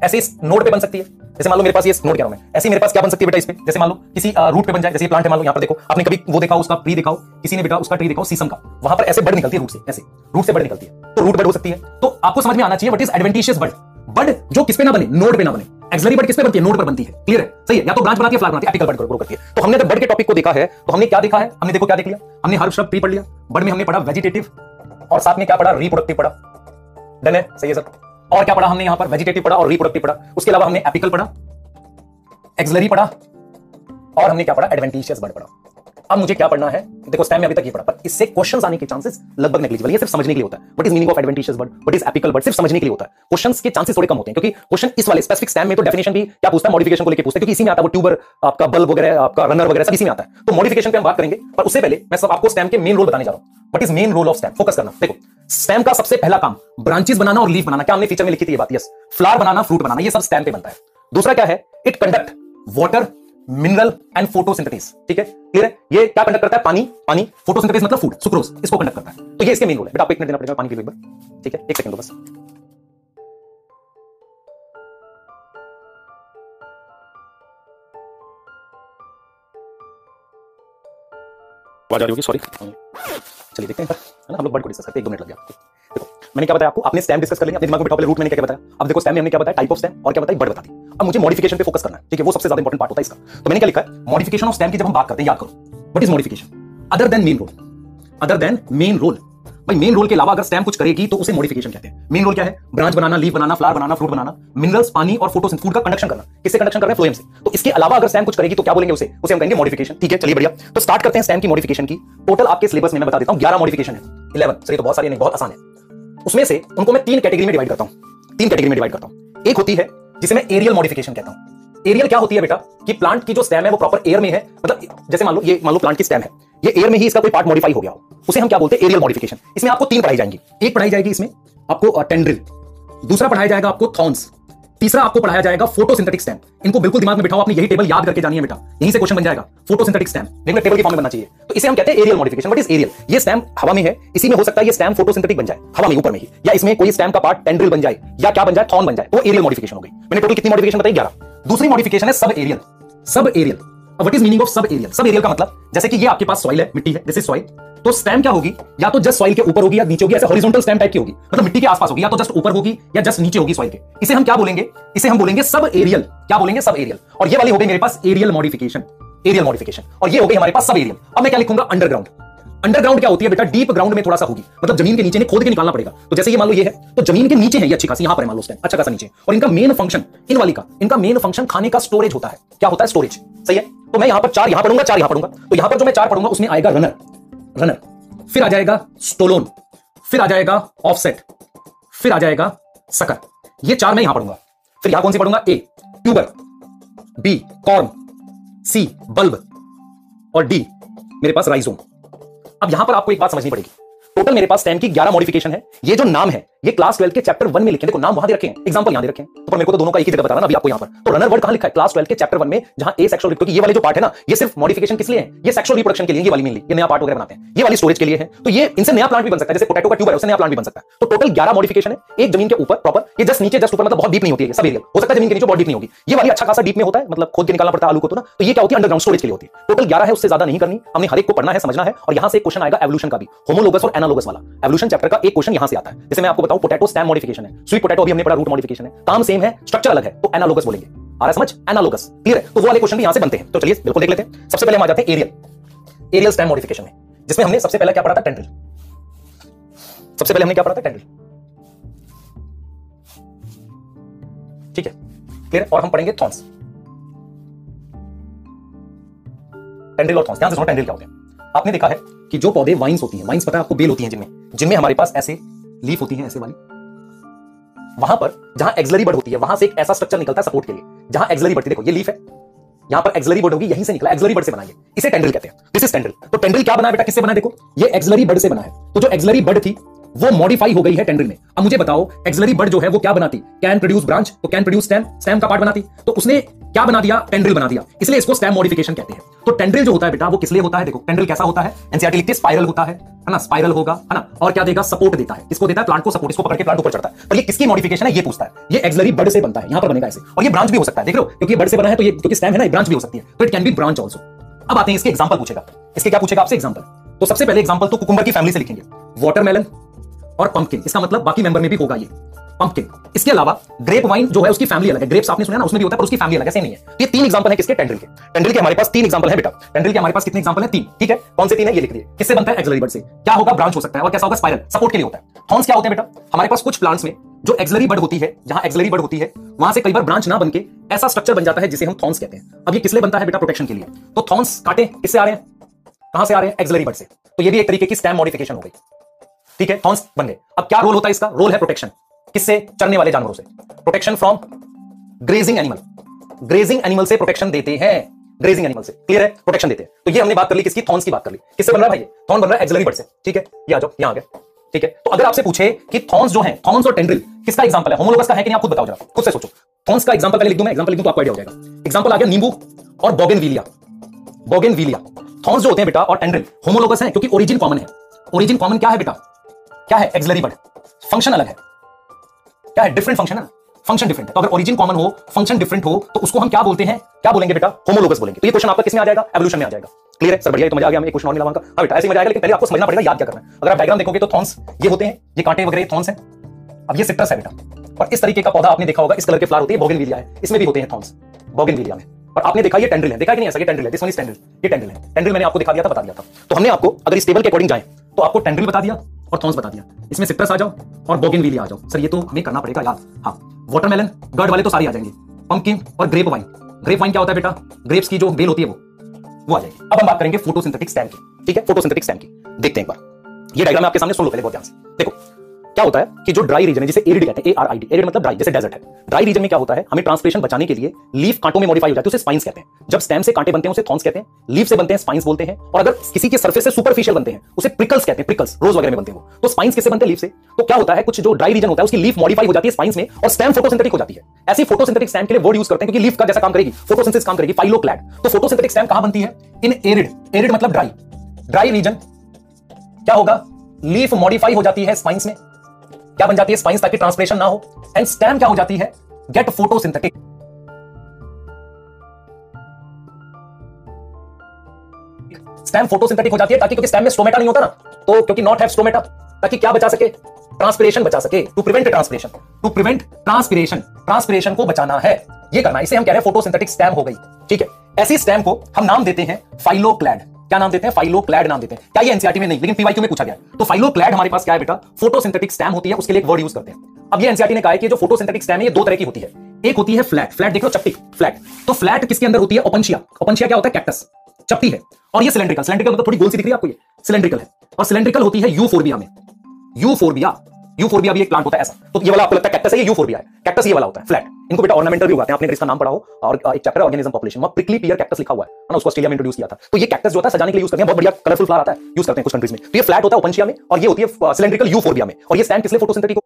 ऐसे इस नोड पे बन सकती है। जैसे मान लो मेरे पास ये नोड कह रहा हूँ मैं। ऐसे मेरे पास क्या बन सकती है बेटा इस पे? जैसे मान लो किसी रूट पे बन जाए। जैसे प्लांट है, मान लो यहाँ पर देखो। आपने कभी वो देखा, उसका ट्री दिखाओ किसी ने बेटा उसका ट्री दिखाओ सीसम का। वहाँ पर ऐसे बड निकलती है रूट से। ऐसे। रूट से बड निकलती है। तो रूट बड हो सकती है। तो आपको समझ में आना चाहिए what is adventitious bud bud जो किस पे ना बने नोड पे ना बने। एक्सलरी बर्ड किस पे बनती है? नोड पर बनती है। क्लियर है? सही है? या तो ब्रांच बनाती है फ्लावर बनाती है एपिकल बर्ड ग्रो करती है। तो हमने जब बर्ड के टॉपिक को देखा है तो हमने क्या देखा है? हमने देखो क्या देख लिया? हमने हर शब्द ट्री पढ़ लिया। बर्ड में हमने पढ़ा वेजिटेटिव और साथ में क्या पढ़ा? रिप्रोडक्टिव पढ़ा। डन है? सही है सर और क्या पढ़ा हमने यहाँ पर? वेजिटेटिव पढ़ा और रिप्रोडक्टिव पढ़ा। उसके अलावा हमने एपिकल पढ़ा। एक्सलरी पढ़ा। और हमने क्या पढ़ा? एडवेंटिशियस बर्ड पढ़ा। अब मुझे क्या पढ़ना है? देखो स्टैम में अभी तक ये पढ़ा, पर इससे क्वेश्चंस आने के चांसेस लगभग नेग्लिजिबल ये सिर्फ़ समझने के लिए होता है। What is meaning of adventitious bud what is apical bud सिर्फ़ समझने के लिए होता है। क्वेश्चंस के चांसेस थोड़े कम होते हैं, क्योंकि क्वेश्चन इस वाले स्पेसिफिक स्टैम में तो डेफिनेशन भी क्या पूछता है? मॉडिफिकेशन को लेकर पूछता है, क्योंकि इसी में आता है वो ट्यूबर आपका बल्ब वगैरह, आपका रनर वगैरह, सब इसी में आता है। तो मॉडिफिकेशन पे हम बात करेंगे, पर उससे पहले मैं सब आपको स्टैम के मेन रोल बताने जा रहा हूँ। What is main role of stem focus करना। देखो स्टैम का सबसे पहला काम ब्रांचेस बनाना और लीफ बनाना। क्या हमने फीचर में लिखी थी ये बात? यस फ्लावर बनाना फ्रूट बनाना, ये सब स्टैम पे बनता है। दूसरा क्या है? It conduct water mineral and photosynthesis ठीक है? क्लियर है? ये क्या कंडक्ट करता है? पानी पानी फोटोसिंथेसिस मतलब फ़ूड सुक्रोज इसको कंडक्ट करता है। तो ये इसके मेन रोल है। बेटा, आपको एक मिनट देना पड़ेगा पानी के लिए ठीक है? एक सेकंड बस। आवाज़ आ रही होगी? सॉरी चलिए देखते हैं। ना? हम लोग बर्ड को डिस्कस करते हैं। एक दो मिनट लग गया। देखो मैंने क्या बताया? आपको आपने स्टैम डिस्कस कर अपने दिमाग में बिठाओ रूट मैंने क्या बताया? अब देखो स्टैम में हमने क्या बताया? टाइप ऑफ़ स्टैम और क्या बताया? बर्ड बता दी अब मुझे मॉडिफिकेशन पे फोकस करना है, ठीक है? वो सबसे ज़्यादा इंपॉर्टेंट पार्ट होता है इसका। तो मैंने क्या लिखा है? मॉडिफिकेशन ऑफ़ स्टैम की जब हम बात करते हैं, याद करो। What is modification other than main role other than main role भाई मेन रोल के अलावा अगर स्टैम कुछ करेगी तो उसे मॉडिफिकेशन कहते हैं। मेन रोल क्या है? ब्रांच बनाना लीव बनाना फ्लावर बनाना फ्रूट बनाना मिनरल्स पानी और फ़ोटो फ़ूड का कंडक्शन करना। किससे कंडक्शन कर रहे हैं? फ्लोएम से। तो इसके अलावा अगर स्टैम कुछ करेगी तो क्या बोलेंगे उसे? उसे हम कहेंगे मॉडिफिकेशन ठीक है, चलिए बढ़िया। तो स्टार्ट करते हैं स्टैम की मॉडिफिकेशन की। टोटल आपके सिलेबस में मैं बता देता हूँ 11 मॉडिफिकेशन है। 11 सर तो बहुत सारी बहुत आसान है। उसमें से उनको मैं तीन कैटेगरी में डिवाइड करता हूँ। तीन कैटेगरी में डिवाइड करता हूँ। एक होती है, जिसे मैं एरियल मॉडिफिकेशन कहता हूँ। एरियल क्या होती है बेटा? कि प्लांट की जो स्टेम है, वो प्रॉपर एयर में है। मतलब जैसे मान लो, ये मान लो प्लांट की स्टेम है। ये एयर में ही इसका कोई पार्ट मॉडिफाई हो गया हो। उसे हम क्या बोलते हैं? एरियल मॉडिफिकेशन इसमें आपको तीन पढ़ाई जाएँगी। एक पढ़ाई जाएगी इसमें आपको टेंड्रिल दूसरा पढ़ाया जाएगा आपको थॉर्न्स तीसरा आपको पढ़ाया जाएगा फोटोसिंथेटिक स्टैम इनको बिल्कुल दिमाग में बिठाओ, आपने यही टेबल याद करके जानी है बेटा। यहीं से क्वेश्चन बन जाएगा। फोटोसिंथेटिक स्टैम लेकिन टेबल के फॉर्म में बनना चाहिए। तो इसे हम कहते हैं aerial modification what is aerial ये स्टैम हवा में है। इसी में हो सकता है ये स्टैम फोटोसिंथेटिक बन जाए। हवा में ऊपर में ही। या इसमें कोई स्टैम का पार्ट टेंड्रिल बन जाए। या क्या बन जाए? थॉर्न बन जाए। तो एरियल मॉडिफिकेशन हो गई। मैंने टोटल कितनी मॉडिफिकेशन बताई? ग्यारह। दूसरी मॉडिफिकेशन है sub aerial sub aerial what is meaning of sub aerial sub aerial का मतलब जैसे कि ये आपके पास सॉइल है, मिट्टी है दिस इज़ सॉइल तो स्टैम क्या होगी? या तो जस्ट सॉइल के ऊपर होगी या नीचे होगी, ऐसे हॉरिजॉन्टल स्टैम टाइप की होगी. मतलब मिट्टी के आसपास होगी, या तो जस्ट ऊपर होगी या जस्ट नीचे होगी सॉइल के. इसे हम क्या बोलेंगे? इसे हम बोलेंगे सब एरियल क्या बोलेंगे? सब एरियल और ये वाली हो गई मेरे पास एरियल मॉडिफिकेशन एरियल मॉडिफिकेशन और ये हो गई हमारे पास सब एरियल अब मैं क्या लिखूँगा? अंडरग्राउंड अंडरग्राउंड क्या होती है बेटा? डीप ग्राउंड में थोड़ा सा होगी. मतलब ज़मीन के नीचे ने खोद के निकालना पड़ेगा. तो जैसे ये मान लो ये है तो ज़मीन के नीचे है ये अच्छी खासी, यहाँ पर मान लो अच्छा खासा नीचे. और इनका मेन फ़ंक्शन इन वाली का, इनका मेन फ़ंक्शन खाने का स्टोरेज होता है. क्या होता है? स्टोरेज सही है? तो मैं यहाँ पर चार यहाँ पढ़ूँगा, चार यहाँ पढ़ूँगा। तो यहाँ पर जो मैं चार पढ़ूँगा, उसमें आएगा रनर रनर फिर आ जाएगा स्टोलोन फिर आ जाएगा ऑफसेट फिर आ जाएगा सकर ये चार मैं यहाँ पढ़ूँगा। फिर यहाँ कौन सी पढ़ूँगा? A tuber B corn C bulb और डी मेरे पास राइजोम अब यहाँ पर आपको एक बात समझनी पड़ेगी। टोटल मेरे पास स्टैम की 11 मॉडिफिकेशन है। ये जो नाम है, ये क्लास 12 के चैप्टर 1 में लिखे देखो, नाम वहाँ दे रखे एग्जांपल यहाँ दे रखे हैं। तो मेरे को तो दोनों का एक ही जगह बता रहा ना अभी आपको यहाँ पर। तो रनर वर्ड कहाँ लिखा है? क्लास 12 के चैप्टर 1 में, जहाँ ए सेक्सुअल क्योंकि ये वाले जो पार्ट है ना, ये सिर्फ़ मॉडिफिकेशन किस लिए है? ये सेक्सुअल रिप्रोडक्शन के लिए, ये वाली मेनली ये नया पार्ट वगैरह बनाते हैं। ये वाली स्टोरेज के लिए है। तो ये इनसे नया प्लांट भी बन सकता है। जैसे पोटैटो का ट्यूब है, उससे नया प्लांट भी बन सकता है। तो टोटल 11 मॉडिफिकेशन है। एक ज़मीन के ऊपर प्रॉपर ये जस्ट नीचे जस्ट ऊपर मतलब बहुत डीप नहीं होती है, सब एरियल हो सकता है ज़मीन के नीचे बहुत डीप नहीं होगी। ये वाली अच्छा खासा डीप में होता है मतलब खोद के निकालना पड़ता है आलू को तो ना। तो ये क्या होती है? अंडरग्राउंड स्टोरेज के लिए होती है। टोटल 11 है, उससे ज़्यादा नहीं करनी। हमने हर एक को पढ़ना है, समझना है। और यहाँ से क्वेश्चन आएगा एवोल्यूशन का भी। होमोलोगस और एनालोगस वाला एवोल्यूशन चैप्टर का एक क्वेश्चन यहाँ से आता है। जैसे मैं आपको बताऊँ पोटैटो स्टैम मॉडिफिकेशन है। स्वीट पोटैटो भी हमने पढ़ा रूट मॉडिफिकेशन है। काम सेम है स्ट्रक्चर अलग है तो एनालोगस बोलेंगे। आ रहा समझ? एनालोगस क्लियर है? तो वो वाले क्वेश्चन भी यहाँ से बनते हैं। तो चलिए, बिल्कुल देख लेते हैं। सबसे पहले हम आ जाते हैं एरियल एरियल स्टैम मॉडिफिकेशन में, जिसमें हमने सबसे पहले क्या पढ़ा था? टेंड्रिल सबसे पहले हमने क्या पढ़ा था? टेंड्रिल ठीक है क्लियर और हम पढ़ेंगे थॉर्न्स टेंड्रिल और थॉर्न्स ध्यान से सुनो टेंड्रिल क्या होते हैं? आपने देखा है कि जो पौधे वाइन्स होती हैं वाइन्स पता है आपको बेल होती हैं जिनमें? जिनमें हमारे पास ऐसे लीफ होती हैं, ऐसे वाली। वहाँ पर, जहाँ एक्सलरी बर्ड होती है, वहाँ से एक ऐसा स्ट्रक्चर निकलता है सपोर्ट के लिए। जहाँ एक्सलरी बर्ड देखो, ये लीफ है। यहाँ पर एक्सलरी बर्ड होगी, यहीं से निकला एक्सलरी बर्ड से बनाइए। इसे टेंडल कहते हैं। दिस इज़ टेंडल तो टेंडल क्या बना बेटा? किससे बना देखो, ये एक्सलरी बर्ड से बना है। तो जो एक्सलरी बर्ड थी वो मॉडिफाई हो गई है टेंड्रिल में। अब मुझे बताओ एक्सलरी बर्ड जो है, वो क्या बनाती? कैन प्रोड्यूस ब्रांच तो कैन प्रोड्यूस स्टेम स्टेम का पार्ट बनाती। तो उसने क्या बना दिया? टेंड्रिल बना दिया। इसलिए इसको स्टेम मॉडिफिकेशन कहते हैं। तो टेंड्रिल जो होता है बेटा, वो किस लिए होता है? देखो टेंड्रिल कैसा होता है? एनसीआरटी लिखते स्पाइरल होता है है ना? स्पाइरल होगा, है ना? और क्या देगा? सपोर्ट देता है। इसको देता है? प्लांट को सपोर्ट इसको पकड़ के प्लांट ऊपर चढ़ता है। पर ये किसकी मॉडिफिकेशन है? ये पूछता है। ये एक्सलरी बर्ड से बनता है। यहाँ पर बनेगा ऐसे। और ये ब्रांच भी हो सकता है। देख लो, क्योंकि बर्ड से बना है तो ये, क्योंकि स्टेम है ना ब्रांच भी हो सकती है। तो it can be branch also अब आते हैं, इसके एग्ज़ाम्पल पूछेगा। इसके क्या पूछेगा? आपसे एग्ज़ाम्पल तो सबसे पहले एग्ज़ाम्पल तो कुकुम्बर की फैमिली से लिखेंगे। वाटरमेलन और पंपकिन इसका मतलब बाकी मेंबर में भी होगा ये। पंपकिन इसके अलावा ग्रेप वाइन जो है, उसकी फैमिली अलग है। ग्रेप्स आपने सुना ना, उसमें भी होता है, पर उसकी फैमिली अलग है सेम नहीं है। ये तीन एग्जांपल है किसके? टेंड्रिल के। टेंड्रिल के हमारे पास तीन एग्जांपल है बेटा। टेंड्रिल के हमारे पास कितने एग्जांपल है? तीन। ठीक है? कौन से तीन है? ये लिख दिए। किससे बनता है? एक्सलरी बर्ड से। क्या होगा? ब्रांच हो सकता है। और कैसा होगा? स्पाइरल सपोर्ट के लिए होता है। थॉर्न्स क्या होते हैं बेटा? हमारे पास कुछ प्लांट्स में जो एक्सलरी बर्ड होती है, जहाँ एक्सलरी बर्ड होती है, वहाँ से कई बार ब्रांच ना बनके ऐसा स्ट्रक्चर बन जाता है, जिसे हम थॉर्न्स कहते हैं। अब ये किस लिए बनता है बेटा? प्रोटेक्शन के लिए। तो थॉर्न्स काटे। किससे आ रहे हैं? कहाँ से आ रहे हैं? एक्सलरी बर्ड से। तो ये भी एक तरीके की स्टैम मॉडिफिकेशन हो गई। ठीक है? थॉर्न्स बन गए अब क्या रोल होता है इसका? रोल है प्रोटेक्शन किससे? चरने वाले जानवरों से. Protection from grazing animal grazing animal से प्रोटेक्शन देते हैं. ग्रेजिंग एनिमल से. क्लियर है? प्रोटेक्शन देते हैं. तो ये हमने बात कर ली किसकी? थॉर्न्स की बात कर ली. किससे बन रहा है भाई? थॉर्न बन रहा है? एक्सलरी बर्ड से. ठीक है? ये आ जाओ. यहाँ आ गया. ठीक है? तो अगर आपसे पूछे कि थॉर्न्स जो है थॉर्न्स और टेंड्रिल किसका एग्जांपल है? होमोलोगस का है कि नहीं? आप खुद बताओ जरा. खुद से सोचो. थॉन्स का एग्जांपल पहले लिख दूँ मैं? एग्जांपल लिख दूँ तो आपको आइडिया हो जाएगा. एग्जांपल आ गया नींबू और बोगेनविलिया बोगेनविलिया थॉन्स जो होते हैं बेटा और टेंड्रिल होमोलोगस है, क्योंकि ओरिजिन कॉमन है. ओरिजिन कॉमन क्या है बेटा? क्या है एक्सलरी बट फ़ंक्शन अलग है। क्या है? डिफरेंट फ़ंक्शन है फ़ंक्शन डिफरेंट है। तो अगर ओरिजिन कॉमन हो फ़ंक्शन डिफरेंट हो तो उसको हम क्या बोलते हैं? क्या बोलेंगे बेटा? होमोलोगस बोलेंगे। तो ये क्वेश्चन आपका किसमें आ जाएगा? एवोल्यूशन में आ जाएगा। क्लियर है? सर, बढ़िया तो मज़ा आ गया, हमें क्वेश्चन और नहीं लगा। हाँ बेटा, ऐसे मज़ा आएगा, लेकिन पहले आपको समझना पड़ेगा, याद क्या करना है। अगर आप डायग्राम देखोगे तो थॉन्स ये होते हैं, ये कांटे वगैरह थॉन्स हैं। अब ये सिट्रस है बेटा। और इस तरीके का पौधा आपने देखा होगा, इस कलर के फ्लावर होते हैं बोगेनविलिया है। इसमें भी होते हैं थॉन्स बोगेनविलिया में। और आपने देखा ये टेंड्रिल है। देखा कि नहीं ऐसा? ये टेंड्रिल है। दिस वन इज़ टेंड्रिल ये टेंड्रिल है। टेंड्रिल मैंने आपको दिखा दिया था, बता दिया था। तो हमने आपको, अगर इस टेबल के अकॉर्डिंग जाए तो आपको टेंड्रिल बता दिया और थॉन्स बता दिया। इसमें सिट्रस आ जाओ और बोगेनविलिया आ जाओ। सर, ये तो हमें करना पड़ेगा यार। हाँ। वाटरमेलन गर्ड वाले तो सारे आ जाएँगे। पंपकिन और ग्रेप वाइन ग्रेप वाइन क्या होता है बेटा? ग्रेप्स की जो बेल होती है वो वो आ जाएगी। अब हम बात करेंगे फोटोसिंथेटिक स्टैम की। ठीक है? फोटोसिंथेटिक स्टैम की। देखते हैं एक बार। ये डायग्राम आपके सामने सुन लो पहले बहुत ध्यान से। देखो क्या होता है कि जो ड्राई रीजन है, जिसे एरिड कहते हैं ए डी एरिड मतलब ड्राई जैसे डेजर्ट है। ड्राई रीजन में क्या होता है? हमें ट्रांसप्रेशन बचाने के लिए लीफ कांटों में मॉडिफाई हो जाती है, उसे स्पाइंस कहते हैं। जब स्टेम से कांटे बनते हैं, उसे थॉन्स कहते हैं। लीफ से बनते हैं स्पाइंस बोलते हैं। और अगर किसी के सर्फेस से सुपरफिशियल बनते हैं, उसे प्रिकल्स कहते हैं प्रिकल्स रोज वगैरह में बनते हैं तो स्पाइंस किससे बनते हैं? लीफ से। तो क्या होता है? कुछ जो ड्राई रीजन होता है, उसकी लीफ मॉडिफाई हो जाती है स्पाइंस में और स्टेम फोटोसिंथेटिक हो जाती है। ऐसी फोटोसिंथेटिक स्टेम के लिए वर्ड यूज़ करते हैं, क्योंकि लीफ का जैसा काम करेगी फोटोसिंथेसिस काम करेगी फाइलोक्लैड तो फोटोसिंथेटिक स्टेम कहाँ बनती है? इन एरिड एरिड मतलब ड्राई ड्राई रीजन क्या होगा? लीफ मॉडिफाई हो जाती है स्पाइंस में। क्या बन जाती है स्पाइंस ताकि ट्रांसलेशन ना हो? एंड स्टेम क्या हो जाती है? गेट फोटोसिंथेटिक स्टेम फोटोसिंथेटिक हो जाती है ताकि क्योंकि स्टेम में स्टोमेटा नहीं होता ना तो क्योंकि नॉट हैव स्टोमेटा ताकि क्या बचा सके? ट्रांसपिरेशन बचा सके to prevent transpiration to prevent transpiration transpiration को बचाना है। ये करना इसे हम कह रहे हैं फोटोसिंथेटिक स्टेम हो गई। ठीक है? ऐसी स्टेम को हम नाम देते हैं फाइलोक्लैड क्या नाम देते हैं? फाइलो फाइलोक्लैड नाम देते हैं। क्या ये एनसीआरटी में नहीं, लेकिन पीवाईक्यू में पूछा गया तो फाइलोक्लैड हमारे पास क्या है बेटा? फोटोसिंथेटिक स्टैम होती है, उसके लिए एक वर्ड यूज़ करते हैं। अब ये एनसीआरटी ने कहा है कि जो फ़ोटो फोटोसिंथेटिक स्टैम है, ये दो तरह की होती है। एक होती है फ्लैट फ्लैट देख लो चप्टी फ्लैट तो फ्लैट किसके अंदर होती है? ओपनशिया ओपनशिया क्या होता है? कैक्टस चप्टी है। और ये सिलेंड्रिकल सिलेंड्रिकल मतलब थोड़ी गोल सी दिख रही है आपको ये। सिलेंड्रिकल है। और सिलेंड्रिकल होती है यूफोरबिया में। यूफोरबिया यूफोरबिया भी एक प्लांट होता है ऐसा। तो ये वाला आपको लगता है कैक्टस है, ये यूफोरबिया है। कैक्टस ये वाला होता है फ्लैट इनको बेटा ऑर्नामेंटल भी उगाते हैं, आपने इसका नाम पढ़ा हो, और एक चैप्टर ऑर्गेनिज्म पॉपुलेशन वहाँ प्रिकली पियर कैक्टस लिखा हुआ है ना, उसको ऑस्ट्रेलिया में इंट्रोड्यूस किया था। तो ये कैक्टस जो होता है, सजाने के लिए यूज़ करते हैं, बहुत बढ़िया कलरफुल फ्लावर आता है यूज़ करते हैं कुछ कंट्रीज़ में। तो ये फ्लैट होता है ओपनशिया में, और ये होती है सिलेंड्रिकल यूफोरबिया में। और ये स्टैंड किस लिए फोटोसिंथेटिक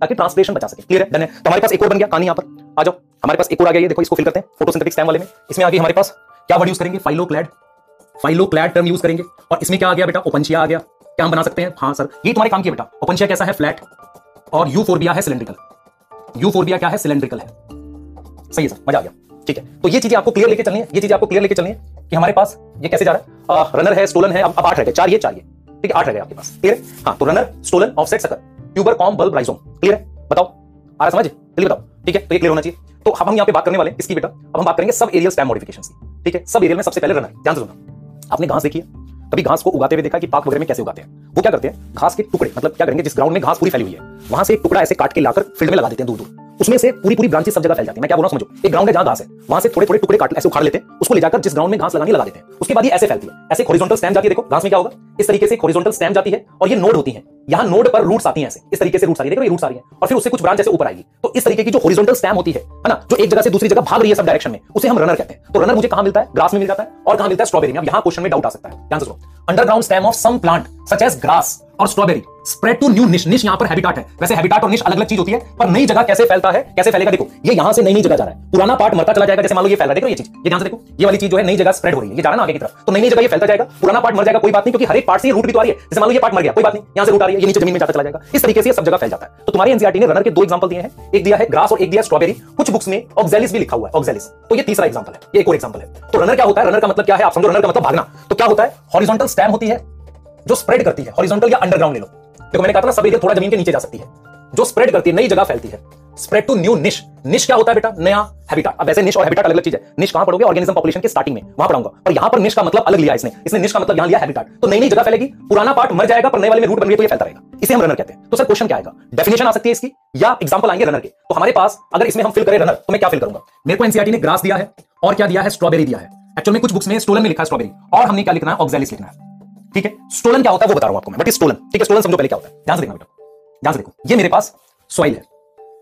ताकि ट्रांसलेशन बचा सके। क्लियर है? डन है। तो हमारे पास एक और बन गया कहानी यहाँ पर। आ जाओ। हमारे पास एक और आ गया, ये देखो, इसको फिल करते हैं फोटोसिंथेटिक स्टैम वाले में। इसमें आगे हमारे पास, क्या वर्ड यूज़ करेंगे? फाइलोक्लैड फाइलोक्लैड टर्म यूज़ करेंगे। और इसमें क्या आ गया बेटा? ओपनशिया आ गया। क्या हम बना सकते हैं? हाँ सर। ये तुम्हारे काम किया बेटा। ओपनशिया कैसा है? फ्लैट और यू फोरबिया है सिलेंड्रिकल यू फोरबिया क्या है? सिलेंड्रिकल है। सही है, सर। मज़ा आ गया। ठीक है। तो ये चीज़ें आपको क्लियर लेके चलनी है। ये चीज़ें आपको क्लियर लेके चलनी है कि हमारे पास ये कैसे जा रहा है? रनर है स्टोलन है। अब आठ रह गए। चार ये चार ये। ठीक है, आठ रह गए आपके पास। क्लियर है? तो runner stolon offset sucker tuber corm bulb rhizome clear है? बताओ। आ रहा समझ? जल्दी बताओ। ठीक है तो ये क्लियर होना चाहिए। तो अब हम यहाँ पे बात करने वाले इसकी बेटा। अब हम बात करेंगे सब एरियल स्टैम मॉडिफिकेशन की। ठीक है? सब एरियल में सबसे पहले रनर ध्यान से सुनना आपने घास देखी है? कभी घास को उगाते हुए देखा कि पाक वगैरह में कैसे उगाते हैं? वो क्या करते हैं? घास के टुकड़े मतलब क्या करेंगे, जिस ग्राउंड में घास पूरी फैली हुई है, वहाँ से एक टुकड़ा ऐसे काट के लाकर फ़ील्ड में लगा देते हैं दूर दूर उसमें से पूरी पूरी ब्रांचेस सब जगह फैल जाती है। मैं क्या बोल रहा हूँ, समझो? एक ग्राउंड है जहाँ घास है। वहाँ से थोड़े थोड़े टुकड़े काट ऐसे उखाड़ लेते हैं। उसको ले जाकर जिस ग्राउंड में घास लगानी लगा देते हैं। उसके बाद ये ऐसे फैलती है। ऐसे हॉरिजॉन्टल स्टैम जाती है, देखो, घास में क्या होगा? इस तरीके से हॉरिजॉन्टल स्टैम जाती है और ये नोड होती है। यहाँ नोड पर रूट्स आती हैं ऐसे। इस तरीके से रूट्स आ रही है। देखो, ये रूट्स आ रही है। और फिर उससे कुछ ब्रांच ऐसे ऊपर आएगी। तो इस तरीके की जो हॉरिजॉन्टल स्टैम होती है ना, जो एक जगह से दूसरी जगह भाग रही है सब डायरेक्शन में, उसे हम रनर कहते हैं। तो रनर मुझे कहाँ मिलता है? ग्रास में मिल जाता है और कहाँ मिलता है? स्ट्रॉबेरी में। अब यहाँ क्वेश्चन में डाउट आ सकता है। ध्यान सुनो। Underground stem of some plant such as grass और strawberry spread to new niche niche यहाँ पर हैबिटाट है. वैसे हैबिटाट और निश अलग अलग चीज़ होती है, पर नई जगह कैसे फैलता है, कैसे फैलेगा, देखो, ये यहाँ से नई नई जगह जा रहा है. पुराना पार्ट मरता चला जाएगा, जैसे मान लो ये फैल रहा है. देखो ये चीज़, ये ध्यान से देखो, ये वाली चीज़ जो है नई जगह स्प्रेड हो रही है. ये जा रहा ना आगे की तरफ़. तो नई नई जगह ये फैलता जाएगा, पुराना पार्ट मर जाएगा, कोई बात नहीं, क्योंकि हर एक पार्ट से रूट भी तो आ रही है. जैसे मान लो ये पार्ट मर गया, कोई बात नहीं, यहाँ से रूट आ रही है, ये नीचे ज़मीन में जाता चला जाएगा. इस तरीके से सब जगह फैल जाता है. तो तुम्हारे एनसीआरटी ने रनर के दो एग्जांपल दिए हैं. एक दिया है ग्रास और एक दिया स्ट्रॉबेरी कुछ बुक्स में ऑक्जेलिस भी लिखा हुआ है ऑक्जेलिस तो ये तीसरा एग्जांपल है. ये एक और एग्जांपल है. तो रनर क्या होता है? रनर का मतलब क्या है? आप समझो रनर का मतलब भागना. तो क्या होता है? हॉरिजॉन्टल स्टैम होती है. जो स्प्रेड करती है हॉरिजॉन्टल या अंडरग्राउंड ले लो। देखो, मैंने कहा था ना, सब थोड़ा ज़मीन के नीचे जा सकती है। जो स्प्रेड करती है, नई जगह फैलती है। Spread to new niche niche क्या होता है बेटा? नया हैबिटाट अब वैसे निश और हैबिटाट अलग अलग चीज़ है। निश कहाँ पढ़ोगे? ऑर्गेनिज्म पॉपुलेशन के स्टार्टिंग में। वहाँ पढ़ाऊँगा। और यहाँ पर निश का मतलब अलग लिया इसने। इसने निश का मतलब यहाँ लिया हैबिटाट तो नई नई जगह फैलेगी। पुराना पार्ट मर जाएगा, पर नए वाले में रूट बन गई तो ये फैलता रहेगा। इसे हम रनर कहते हैं। तो सर क्वेश्चन क्या आएगा? डेफिनेशन आ सकती है इसकी? या एग्जांपल आएँगे रनर के। तो हमारे पास, अगर इसमें हम फिल करें रनर तो मैं क्या फिल करूँगा? मेरे को एनसीआरटी ने ग्रास दिया है, और क्या दिया है? स्ट्रॉबेरी दिया है। एक्चुअल में कुछ बुक्स में स्टोलन में लिखा है स्ट्रॉबेरी और हमने क्या लिखना है? ऑक्जेलिस लिखना है। ठीक है? स्टोलन क्या होता है वो बता रहा हूँ आपको मैं बट स्टोलन ठीक है स्टोलन समझो पहले क्या होता है। ध्यान से देखना बेटा, ध्यान से देखो। ये मेरे पास सॉइल है।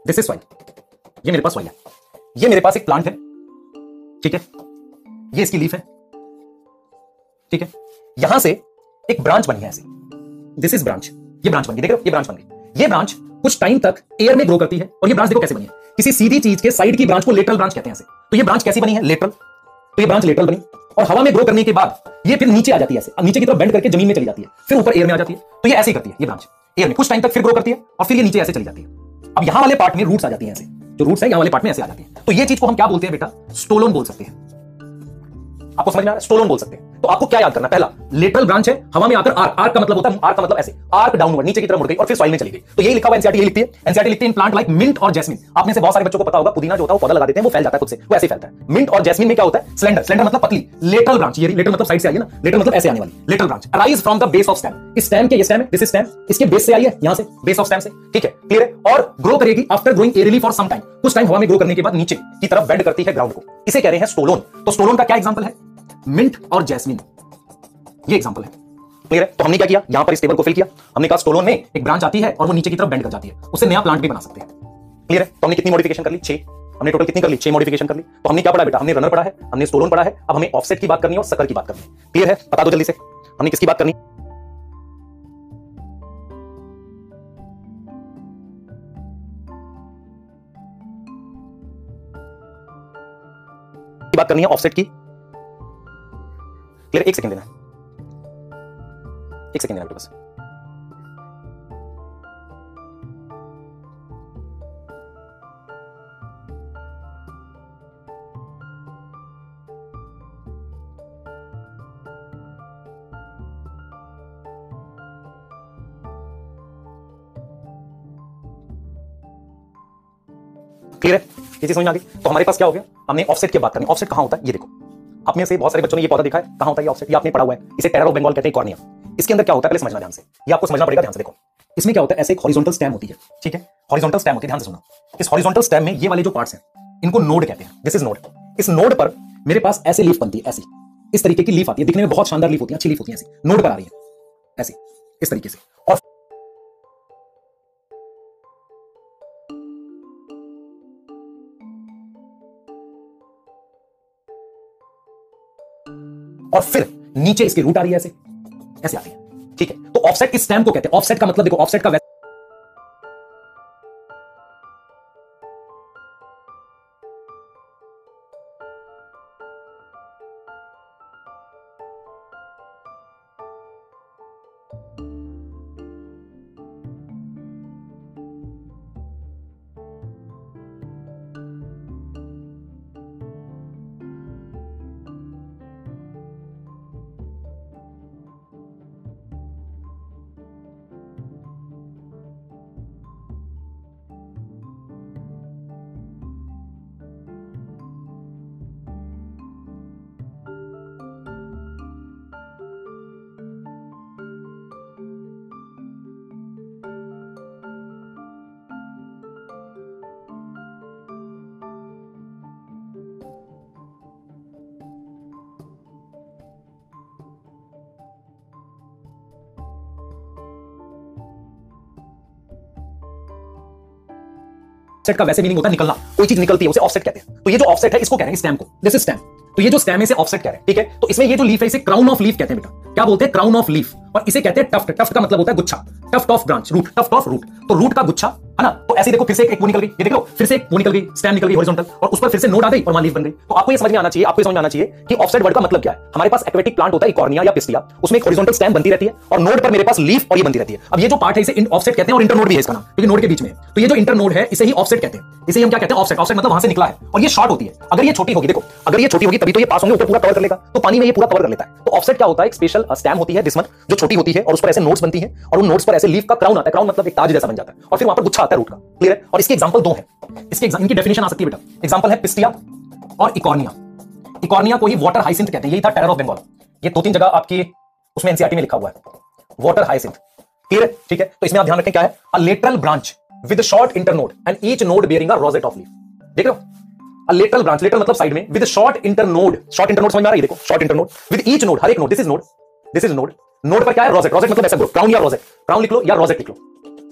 दिस इज़ सॉइल ये मेरे पास सॉइल है। ये मेरे पास एक प्लांट है। ठीक है? ये इसकी लीफ है। ठीक है? यहाँ से एक ब्रांच बनी है ऐसे। दिस इज़ ब्रांच ये ब्रांच बन गई। देख रहे हो? ये ब्रांच बन गई। ये ब्रांच कुछ टाइम तक एयर में ग्रो करती है। और ये ब्रांच देखो कैसे बनी है। किसी सीधी चीज़ के साइड की ब्रांच को लेटरल ब्रांच कहते हैं ऐसे। तो ये ब्रांच कैसी बनी है? लेटरल तो ये ब्रांच लेटरल बनी और हवा में ग्रो करने के बाद ये फिर नीचे आ जाती है ऐसे। नीचे की तरफ़ बेंड करके ज़मीन में चली जाती है, फिर ऊपर एयर में आ जाती है। तो ये ऐसे ही करती है, ये ब्रांच एयर में कुछ टाइम तक फिर ग्रो करती है और फिर ये नीचे ऐसे चली जाती है। अब यहाँ वाले पार्ट में रूट्स आ जाती है ऐसे। जो रूट्स है, यहाँ वाले पार्ट में ऐसे आ जाती है। तो ये चीज़ को हम क्या बोलते हैं बेटा? स्टोलोन बोल सकते हैं। आपको समझ में आ रहा है? स्टोलोन बोल सकते हैं। तो आपको क्या याद करना पहला लेटरल ब्रांच है, हवा में आकर आर्क आर्क का मतलब होता है आर्क का मतलब ऐसे आर्क डाउनवर्ड नीचे की तरफ़ मुड़ गई और फिर सॉइल में चली गई। तो ये लिखा हुआ एनसीआरटी लिखती है। एनसीआरटी लिखती है प्लांट लाइक मिंट और जैस्मिन आप में से बहुत सारे बच्चों को पता होगा, पुदीना जो होता है पौधा लगा देते हैं, वो फैल जाता है खुद से, वो ऐसे फैलता है। मिंट और जैस्मिन में क्या होता है? स्लेंडर स्लेंडर मतलब पतली लेटरल ब्रांच ये लेटर मतलब साइड से आई है ना लेटर मतलब ऐसे आने वाली lateral branch arise from the base of stem इस स्टेम के ये स्टेम है? दिस स्टेम इसके बेस से आई है, यहाँ से बेस ऑफ़ स्टेम से। ठीक है क्लियर है? और ग्रो करेगी after growing aerially for some time कुछ टाइम हवा में ग्रो करने के बाद नीचे की तरफ़ बेंड करती है ग्राउंड को। इसे कह रहे हैं स्टोलोन तो स्टोलोन का क्या एग्जांपल है? मिंट और जैस्मिन। ये एग्जांपल है। क्लियर है? तो हमने क्या किया? यहाँ पर इस टेबल को फिल किया। हमने कहा स्टोलोन में एक ब्रांच आती है और वो नीचे की तरफ़ बेंड कर जाती है। उससे नया प्लांट भी बना सकते हैं। क्लियर है? तो हमने कितनी मॉडिफिकेशन कर ली? छह। हमने टोटल कितनी कर ली? छह मॉडिफिकेशन कर ली। तो हमने क्या पढ़ा बेटा? हमने रनर पढ़ा है, हमने स्टोलोन पढ़ा है, अब हमें ऑफसेट की बात करनी है और सकर की बात करनी है। क्लियर है? बता दो जल्दी से। हमने किसकी बात करनी? बात करनी है ऑफसेट की। क्लियर एक सेकंड देना। एक सेकंड देना बस क्लियर है? ये चीज़ समझ में आ गई? तो हमारे पास क्या हो गया? हमने ऑफसेट की बात करनी। ऑफसेट कहाँ होता है? ये देखो। आप से बहुत सारे बच्चों ने ये पौधा देखा है, कहाँ होता है ये आपने पढ़ा हुआ है, इसे टेरर ऑफ़ बंगाल कहते हैं कॉर्निया इसके अंदर क्या होता है, पहले समझना ध्यान से। ये आपको समझना पड़ेगा ध्यान से, देखो। इसमें क्या होता है, ऐसे एक हॉरिजॉन्टल स्टेम होती है, ठीक है? हॉरिजॉन्टल स्टेम होती है, ध्यान से सुनो। इस हॉरिजॉन्टल स्टेम में ये वाले जो पार्ट्स हैं, इनको नोड कहते हैं। दिस इज़ नोड इस नोड पर मेरे पास ऐसे लीफ बनती है, ऐसी। इस तरीके की लीफ आती है, दिखने में बहुत शानदार लीफ होती है, अच्छी लीफ होती है, ऐसी। नोड पर आ रही है, ऐसी। इस तरीके से। और और फिर नीचे इसकी रूट आ रही है ऐसे। ऐसे आती है। ठीक है? तो ऑफसेट इस स्टैम को कहते हैं? ऑफसेट का मतलब देखो ऑफसेट का ऑफसेट का वैसे मीनिंग होता है निकलना। कोई चीज़ निकलती है, उसे ऑफसेट कहते हैं। तो ये जो ऑफसेट है, इसको कह रहे हैं स्टैम को। दिस इज़ स्टैम तो ये जो स्टैम है, इसे ऑफसेट कह रहे हैं, ठीक है? तो इसमें ये जो लीफ है, इसे क्राउन ऑफ़ लीफ कहते हैं बेटा। क्या बोलते हैं? क्राउन ऑफ़ लीफ और इसे कहते हैं टफ्ट टफ्ट का मतलब होता है गुच्छा। Tuft of branch root tuft of root तो रूट का गुच्छा, है ना? तो ऐसे देखो, फिर से एक वो निकल गई। ये देखो फिर से एक वो निकल गई स्टैम निकल गई हॉरिजॉन्टल और उस पर फिर से नोड आ गई और वहाँ लीफ बन गई। तो आपको ये समझ में आना चाहिए, आपको समझ में आना चाहिए कि ऑफसेट वर्ड का मतलब क्या है। हमारे पास एक्वेटिक प्लांट होता है कॉर्निया या पिस्टिया उसमें एक हॉरिजॉन्टल स्टैम बनती रहती है, और नोड पर मेरे पास लीफ और ये बनती रहती है। अब ये जो पार्ट है, इसे ऑफसेट कहते हैं, और इंटरनोड भी है इसका नाम, क्योंकि नोड के बीच में तो ये जो इंटरनोड है, इसे ही ऑफसेट कहते हैं। इसे हम क्या कहते हैं? ऑफसेट ऑफसेट मतलब वहाँ से निकला है, और ये शॉर्ट होती है। अगर ये छोटी होगी, देखो, अगर ये छोटी होगी, तभी तो ये पास होंगे, ऊपर पूरा कवर कर लेगा। तो पानी में ये पूरा कवर कर लेता है। तो ऑफसेट क्या होता है? एक स्पेशल स्टैम होती है, जिसमें जो छोटी होती है, और उस पर ऐसे नोट्स बनती है, और उन नोट्स पर ऐसे लीफ का क्राउन आता है। क्राउन मतलब एक ताज जैसा बन जाता है, और फिर वहाँ पर गुच्छा आता है रूट का। क्लियर है? और इसके एग्जांपल दो है। इसके इनकी डेफिनेशन आ सकती है बेटा। एग्जांपल है पिस्टिया और इकॉर्निया इकॉर्निया को ही वाटर हाइसिंथ कहते हैं। यही था टेरर ऑफ़ बंगाल ये दो तीन जगह आपकी उसमें एनसीआरटी में लिखा हुआ है। वाटर हाइसिंथ क्लियर ठीक है? तो इसमें आप ध्यान रखें, क्या है? A lateral branch with short internode and each node bearing a rosette of leaf देख रहे हो? अ लेटरल ब्रांच लेटरल मतलब साइड में with short internode short internode समझ में आ रही है? देखो short internode with each node हर एक node this is node this is node node पर क्या है? रोजेट रोजेट मतलब ऐसा क्राउन या रोजेट क्राउन लिख लो या रोजेट लिख लो।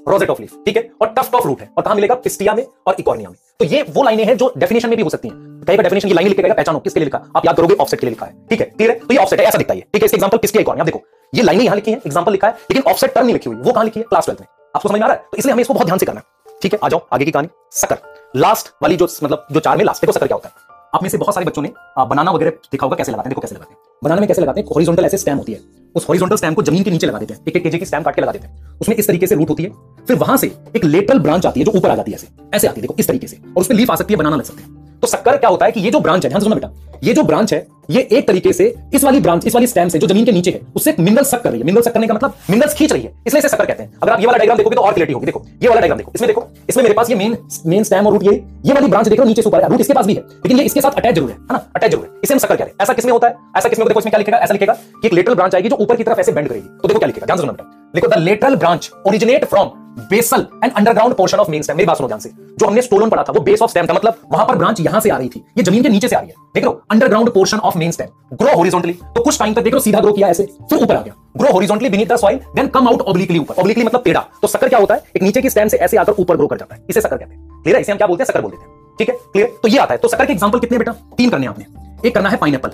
रोजेट ऑफ़ लीफ ठीक है? और टफ्ट ऑफ़ रूट है। और कहाँ मिलेगा? पिस्टिया में और इकोर्निया में। तो ये वो लाइनें हैं जो डेफिनेशन में भी हो सकती हैं। बार डेफिनेशन की लाइन लिख के पहचानो, किसके लिए लिखा? आप याद करोगे ऑफसेट के लिए लिखा है। ठीक है? क्लियर है? तो ये ऑफसेट है, ऐसा दिखता है ठीक है, इसके एग्जांपल पिस्टिया इकोर्निया देखो, ये लाइनें यहाँ लिखी है एग्जांपल लिखा है, लेकिन ऑफसेट टर्म नहीं लिखी हुई। वो कहाँ लिखी है? क्लास ट्वेल्थ में। आपको समझ में आ रहा है? तो इसलिए हमें इसको बहुत ध्यान से करना है। ठीक है? आ जाओ, आगे की कहानी। सकर लास्ट वाली जो मतलब जो चार में लास्ट देखो सकर क्या होता है? आप में से बहुत सारे बच्चों ने बनाना वगैरह देखा होगा कैसे लगाते हैं, देखो कैसे लगाते हैं। बनाने में कैसे लगाते हैं? हॉरिजॉन्टल ऐसे स्टैम होती है। उस हॉरिजॉन्टल स्टैम को ज़मीन के नीचे लगा देते हैं। एक एक केजे की स्टैम काट के लगा देते हैं। उसमें इस तरीके से रूट होती है। फिर वहाँ से एक लेटरल ब्रांच आती है जो ऊपर आ जाती है ऐसे। ऐसे आती है, देखो, इस तरीके से। और उसमें लीफ आ सकती है, बनाना लग सकते हैं। तो सक्कर क्या होता है कि ये जो ब्रांच है, ध्यान सुनो बेटा ये जो ब्रांच है, ये एक तरीके से इस वाली ब्रांच इस वाली स्टेम से जो ज़मीन के नीचे है, उससे मिनरल सक कर रही है। मिनरल सक करने का मतलब मिनरल्स खींच रही है, इसलिए इसे शक्कर कहते हैं। अगर आप ये वाला डायग्राम देखोगे तो और क्लियरिटी होगी। देखो, ये वाला डायग्राम देखो, इसमें देखो, इसमें मेरे पास ये मेन मेन स्टेम और रूट ये ये वाली ब्रांच देखो नीचे से ऊपर रूट इसके पास भी है, लेकिन ये इसके साथ अटैच ज़रूर है ना? अटैच ज़रूर है। इसे हम शक्कर कहते हैं। ऐसा किसमें होता है? ऐसा किसमें देखो इसमें क्या लिखेगा? ऐसा लिखेगा कि एक लेटरल ब्रांच आएगी जो ऊपर की तरफ़ ऐसे बेंड करेगी। तो देखो क्या लिखेगा, ध्यान से सुनो बेटा। देखो the lateral branch originate from basal end underground portion of main stem मेरी बात सुनो ध्यान से। जो हमने स्टोलन पढ़ा था, वो बेस ऑफ़ स्टेम था। मतलब वहाँ पर ब्रांच यहाँ से आ रही थी। ये ज़मीन के नीचे से आ रही है। देख लो underground portion of main stem grow horizontally तो कुछ टाइम तक देख, सीधा ग्रो किया ऐसे, फिर ऊपर आ गया। Grow horizontally beneath the soil then come out obliquely ऊपर। ऑब्लिकली मतलब टेढ़ा। तो शक्कर क्या होता है? एक नीचे की स्टेम से ऐसे आकर ऊपर ग्रो कर जाता है। इसे शक्कर कहते हैं। क्लियर है? इसे हम क्या बोलते हैं? शक्कर बोलते हैं। ठीक है? क्लियर तो ये आता है। तो शक्कर के एग्जांपल कितने बेटा? तीन करने आपने। एक करना है पाइनएप्पल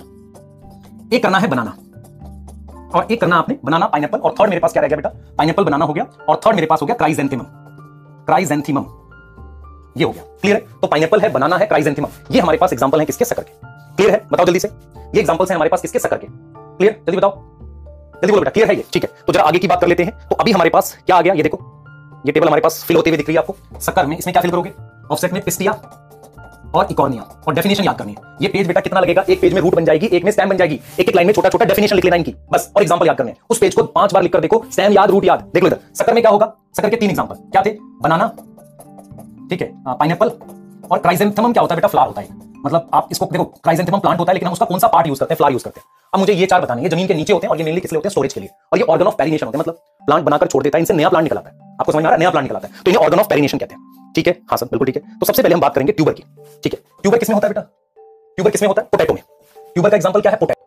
एक करना है बनाना और एक करना आपने बनाना पाइनएप्पल और थर्ड मेरे पास क्या रह गया बेटा? पाइनएप्पल बनाना हो गया। और थर्ड मेरे पास हो गया क्राइजेंथिमम क्राइजेंथिमम ये हो गया। क्लियर है? तो पाइनएप्पल है बनाना है क्राइजेंथिमम ये हमारे पास एग्जांपल है किसके? सकर के। क्लियर है? बताओ जल्दी से। ये एग्जांपल्स हैं हमारे पास किसके सकर के? क्लियर जल्दी बताओ। जल्दी बोलो बेटा क्लियर है ये? ठीक है। तो जरा आगे की बात कर लेते हैं। तो अभी हमारे पास क्या आ गया? ये देखो। ये टेबल हमारे पास फिल होते हुए दिख रही है आपको। सकर में इसमें क्या फिल करोगे? ऑफसेट में पिस्टिया और इकोनिया और डेफिनेशन याद करनी है। ये पेज बेटा कितना लगेगा? एक पेज में रूट बन जाएगी, एक में स्टैम बन जाएगी। एक एक लाइन में छोटा छोटा डेफिनेशन लिख लेना इनकी। बस। और एग्जांपल याद करने उस पेज को पाँच बार लिखकर देखो। स्टैम याद रूट याद। देख लो इधर। सकर में क्या होगा? सकर के तीन एग्जांपल क्या थे? बनाना ठीक है। पाइनएप्पल और क्राइजेंथमम क्या होता है बेटा? फ्लावर होता है। मतलब आप इसको देखो क्राइजेंथमम प्लांट होता है, लेकिन हम उसका कौन सा पार्ट यूज़ करते हैं? फ्लावर यूज़ करते हैं। अब मुझे ये चार बताने ये ज़मीन के नीचे होते हैं और ये मेनली किस लिए होते हैं? स्टोरेज के लिए। और ये ऑर्गन ऑफ़ पेरिनेशन होते हैं। मतलब प्लांट बनाकर छोड़ देता है, इनसे नया प्लांट निकलता है। आपको समझ आ रहा है? नया प्लांट निकलता है। तो ये ऑर्गन ऑफ़ पेरिनेशन कहते हैं। ठीक है? हाँ सर, बिल्कुल ठीक है। तो सबसे पहले हम बात करेंगे ट्यूबर की। ठीक है? ट्यूबर किसमें होता है बेटा? ट्यूबर किसमें होता है? पोटैटो में। ट्यूबर का एग्जांपल क्या है? पोटैटो